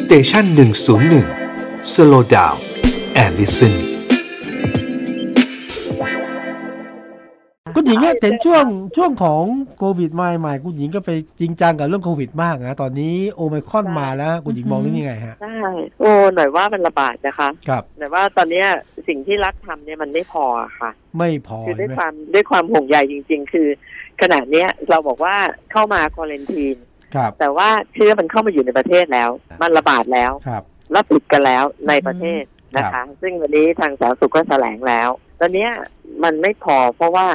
station หนึ่งศูนย์หนึ่ง slow down and listen คุณหญิงเนี่ยเห็นช่วงช่วงของโควิดมาใหม่คุณหญิงก็ไปจริงจังกับเรื่องโควิดมากนะ ตอนนี้โอไมครอนมาแล้ว คุณหญิงมองเรื่องนี้ไงฮะ ใช่ โอ้หน่อยว่ามันระบาดนะคะครับหน่อยว่าตอนเนี้ยสิ่งที่รัฐทำเนี่ยมันไม่พอค่ะ ไม่พอคือด้วยใช่ไหมความด้วยความห่วงใยจริง ๆ คือ ขณะเนี้ยเราบอกว่าเข้ามาควอเลนทีน ครับ แต่ว่าเชื้อมันเข้ามาอยู่ในประเทศแล้ว มันระบาดแล้วครับและติดกันแล้วในประเทศนะครัคะบซึ่งวันนี้ทางสาธารณสุขก็แถลงแล้ว ตอนเนี้ยมันไม่พอเพราะว่า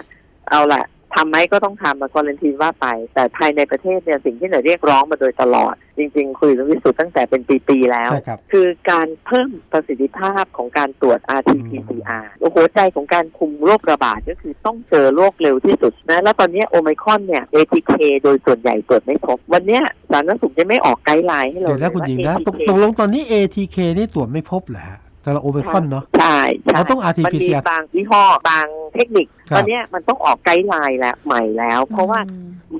เอาละ ทำไหมก็ต้องทำมาควอลันทีนว่าไป แต่ภายในประเทศเนี่ยสิ่งที่หน่อยเรียกร้องมาโดยตลอด จริงๆ คุยกับวิสุทธ์ตั้งแต่เป็นปีๆแล้วใช่ครับคือการเพิ่มประสิทธิภาพของการตรวจ RT-PCR โอ้โหใจของการคุมโรคระบาดก็คือต้องเจอโรคเร็วที่สุดนะ แล้วตอนนี้โอไมครอนเนี่ย ATK โดยส่วนใหญ่ตรวจไม่พบ วันเนี้ยสาธารณสุขยังไม่ออก guideline ให้เราเดี๋ยวนะคุณหญิงนะตก ATK ตกลงตอนนี้ ATK นี่ตรวจไม่พบเหรอฮะ แต่ละโอไมครอนเนาะใช่ใช่เราต้องมันมี RT-PCR บางยี่ห้อบางเทคนิคครับตอนเนี้ยมันต้องออก guideline แล้วใหม่แล้ว เพราะว่า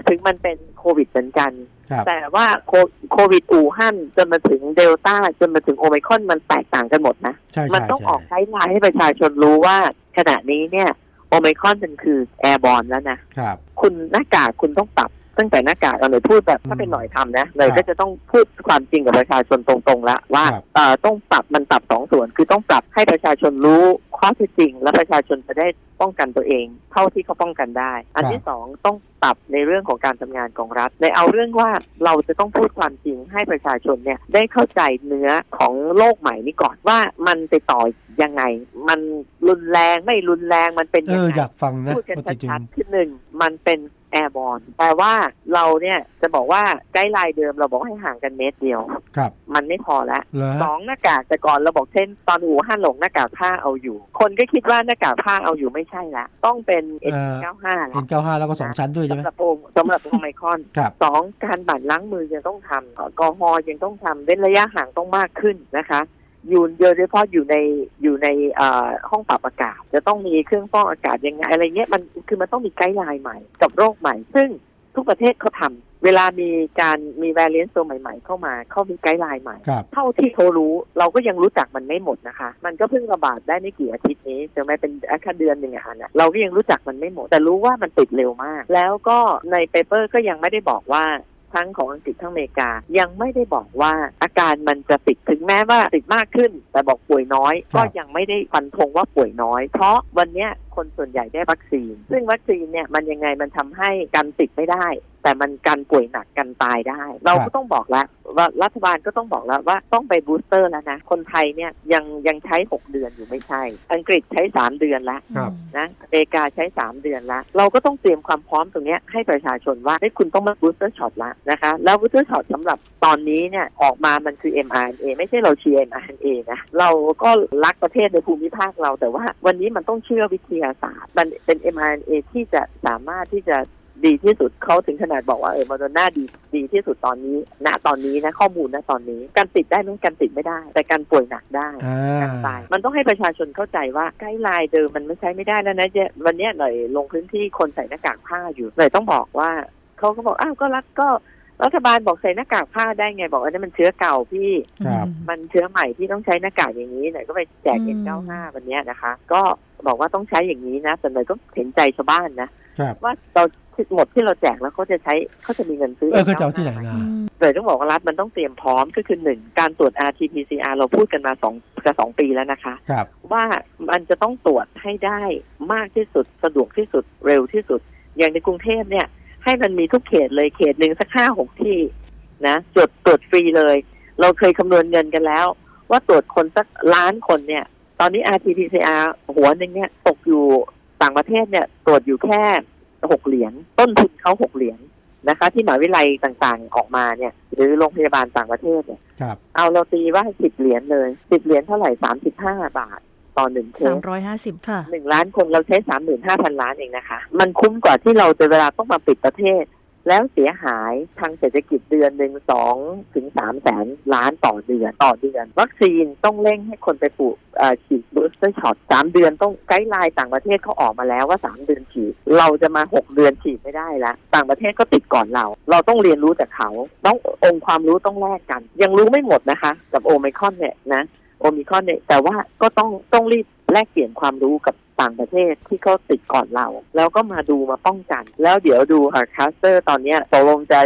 ถึงมันเป็นโควิดเหมือนกันครับแต่ว่าโคโควิดอู่ฮั่นจนมาถึงเดลต้าจนมาถึงโอไมครอนมันแตกต่างกันหมดนะใช่มันใช่ต้องใช่ออก guideline ให้ประชาชนรู้ว่าขณะนี้เนี่ยโอไมครอนมันคือแอร์บอลแล้วนะครับคุณหน้ากากคุณต้องปรับ ตั้งแต่หน้ากากเอาหน่อยพูดแบบถ้าเป็นหน่อยทำนะหน่อยครับก็จะต้องพูดความจริงกับประชาชนตรงๆแล้วว่าครับเอ่อต้องปรับมันปรับสองส่วน คือต้องปรับให้ประชาชนรู้ข้อเท็จจริง และประชาชนจะได้ป้องกันตัวเอง เท่าที่เขาป้องกันได้ อันที่สองต้องปรับในเรื่องของการทำงานของรัฐ ในเอาเรื่องว่าเราจะต้องพูดความจริงให้ประชาชนเนี่ยได้เข้าใจเนื้อของโลกใหม่นี้ก่อนว่ามันไปต่อยังไง มันรุนแรงไม่รุนแรงมันเป็นเอยังอไงอยากฟังนะพูดกันว่าจริงชัดๆคือหนึ่งมันเป็น แอร์บอลแปลว่าเราเนี่ยจะบอกว่าไกด์ไลน์เดิมเราบอกให้ห่างกันเมตรเดียว ครับ มันไม่พอแล้วเหรอ สองหน้ากากแต่ก่อนเราบอกเช่น ตอนหูห้าหลงหน้ากากผ้าเอาอยู่ คนก็คิดว่าหน้ากากผ้าเอาอยู่ไม่ใช่ละต้องเป็น N95 ละ N95 แล้วก็สองชั้นด้วยใช่ไหมสำหรับโอมสำหรับโอไมครอนครับ สองการบัดล้างมือยังต้องทำแอลกอฮอล์ยังต้องทำเว้นระยะห่างต้องมากขึ้นนะคะ อยู่โดยเฉพาะอยู่ในอยู่ในเอ่อห้องปรับอากาศ จะต้องมีเครื่องฟอกอากาศยังไงอะไรเงี้ยมันคือมันต้องมี guideline ใหม่กับโรคใหม่ ซึ่งทุกประเทศเขาทำเวลามีการมีแวร i เ n นตัวใหม่ๆ เข้ามาเขามี guideline ใหม่ครับเท่าที่เขารู้เราก็ยังรู้จักมันไม่หมดนะคะ มันก็เพิ่งระบาดได้ไม่กี่อาทิตย์นี้จะไม่เป็นแค่เดือนหนึ่งอะค่ะนะเราก็ยังรู้จักมันไม่หมด แต่รู้ว่ามันติดเร็วมาก แล้วก็ใน paper ก็ยังไม่ได้บอกว่า ทั้งของอังกฤษทั้งอเมริกา ยังไม่ได้บอกว่าอาการมันจะติดถึงแม้ว่าติดมากขึ้น แต่บอกป่วยน้อยครับก็ยังไม่ได้ฟันธงว่าป่วยน้อย เพราะวันเนี้ยคนส่วนใหญ่ได้วัคซีน ซึ่งวัคซีนเนี่ยมันยังไงมันทำให้กันติดไม่ได้ แต่มันกันป่วยหนักกันตายได้ เราก็ต้องบอกแล้วว่ารัฐบาลก็ต้องบอกแล้วว่าต้องไป booster แล้วนะ คนไทยเนี่ยยังยังใช้ 6 เดือนอยู่ไม่ใช่ อังกฤษใช้ 3 เดือนแล้วครับนะอเมริกาใช้ 3 เดือนละเราก็ต้องเตรียมความพร้อมตรงเนี้ยให้ประชาชนว่าให้คุณต้องมา booster shot ละนะคะ แล้ว booster shot สำหรับตอนนี้เนี่ยออกมามันคือ mRNA ไม่ใช่เราเชียร์ mRNA นะเราก็รักประเทศในภูมิภาคเราแต่ว่าวันนี้มันต้องเชื่อวิทยาศาสตร์ มันเป็น mRNA ที่จะสามารถที่จะ ดีที่สุดเขาถึงขนาดบอกว่าเออมาโดน่าดีดีที่สุดตอนนี้ณตอนนี้นะข้อมูลณตอนนี้ การติดได้ไหมการติดไม่ได้ แต่การป่วยหนักได้อ่าการตาย มันต้องให้ประชาชนเข้าใจว่าไกด์ไลน์เดิมมันไม่ใช้ไม่ได้แล้วนะเจ๊วันเนี้ยหน่อยลงพื้นที่คนใส่หน้ากากผ้าอยู่หน่อยต้องบอกว่าเขาก็บอกอ้าวก็รัฐก็รัฐบาลบอกใส่หน้ากากผ้าได้ไงบอกว่านั่นมันเชื้อเก่าพี่ครับมันเชื้อใหม่ที่ต้องใช้หน้ากากอย่างนี้หน่อยก็ไปแจกอืเอ็นมเก้าห้าวันเนี้ยนะคะ ก็บอกว่าต้องใช้อย่างนี้นะแต่หน่อยก็เห็นใจชาวบ้านนะครับว่าเรา หมดที่เราแจกแล้วเขาจะใช้เขาจะมีเงินซื้อเออเขาจะเอาที่ไหน N95 ล่ะเลยต้องบอกว่ารัฐมันต้องเตรียมพร้อมก็คือหนึ่งการตรวจ RT-PCR เราพูดกันมาสองจะสองปีแล้วนะคะครับว่ามันจะต้องตรวจให้ได้มากที่สุดสะดวกที่สุดเร็วที่สุด อย่างในกรุงเทพเนี่ย ให้มันมีทุกเขตเลยเขตหนึ่งสักห้าหกที่นะตรวจตรวจฟรีเลย เราเคยคำนวณเงินกันแล้ว ว่าตรวจคนสักล้านคนเนี่ย ตอนนี้ RT-PCR หัวหนึ่งเนี่ยตกอยู่ต่างประเทศเนี่ยตรวจอยู่แค่ หกเหรียญต้นทุนเขาหกเหรียญนะคะ ที่หมหาวิทยาลัยต่างๆออกมาเนี่ย หรือโรงพยาบาลต่างประเทศเนี่ยครับเอาเราตีว่าสิบเหรียญเลยสิบเหรียญเท่าไหร่สามสิบห้าบาทต่อหนึ่งเคสามร้อยห้าสิบค่ะหนึ่งล้านคนเราใช้สามหมื่นห้าพันล้านเองนะคะ มันคุ้มกว่าที่เราจะเวลาต้องมาปิดประเทศ แล้วเสียหายทางเศรษฐกิจเดือนหนึ่งสองถึงสามแสนล้านต่อเดือนต่อเดือน วัคซีนต้องเร่งให้คนไปปลูกฉีด booster shot สามเดือนต้อง guideline ต่างประเทศเขาออกมาแล้วว่าสามเดือนฉีด เราจะมาหกเดือนฉีดไม่ได้ละต่างประเทศก็ติดก่อนเรา เราต้องเรียนรู้จากเขา ต้ององค์ความรู้ต้องแลกกัน ยังรู้ไม่หมดนะคะ กับโอไมครอนเนี่ยนะโอมิครอนเนี่ยแต่ว่าก็ต้องต้องรีบแลกเปลี่ยนความรู้กับ ต่างประเทศที่เขาติดก่อนเรา แล้วก็มาดูมาป้องกัน แล้วเดี๋ยวดูค่ะคลัสเตอร์ตอนนี้ตกลงจะ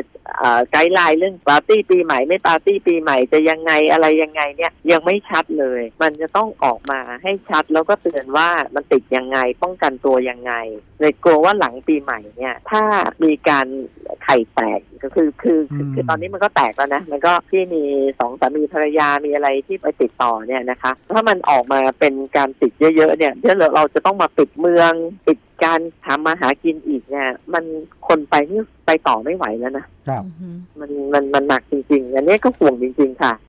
guideline เรื่องปาร์ตี้ปีใหม่ไม่ปาร์ตี้ปีใหม่จะยังไงอะไรยังไงเนี่ยยังไม่ชัดเลย มันจะต้องออกมาให้ชัดแล้วก็เตือนว่ามันติดยังไงป้องกันตัวยังไงเลยกลัวว่าหลังปีใหม่เนี่ยถ้ามีการ ไข่แตกก็คือคือคือคือตอนนี้มันก็แตกแล้วนะ มันก็ที่มีสองสามีภรรยามีอะไรที่ไปติดต่อเนี่ยนะคะ ถ้ามันออกมาเป็นการติดเยอะๆเนี่ยเดี๋ยวเราจะต้องมาปิดเมืองปิดการทำมาหากินอีกเนี่ย มันคนไปนี่ไปต่อไม่ไหวแล้วนะครับอือฮึมันมันมันหนักจริงๆ อันนี้ก็ห่วงจริง ๆ ค่ะ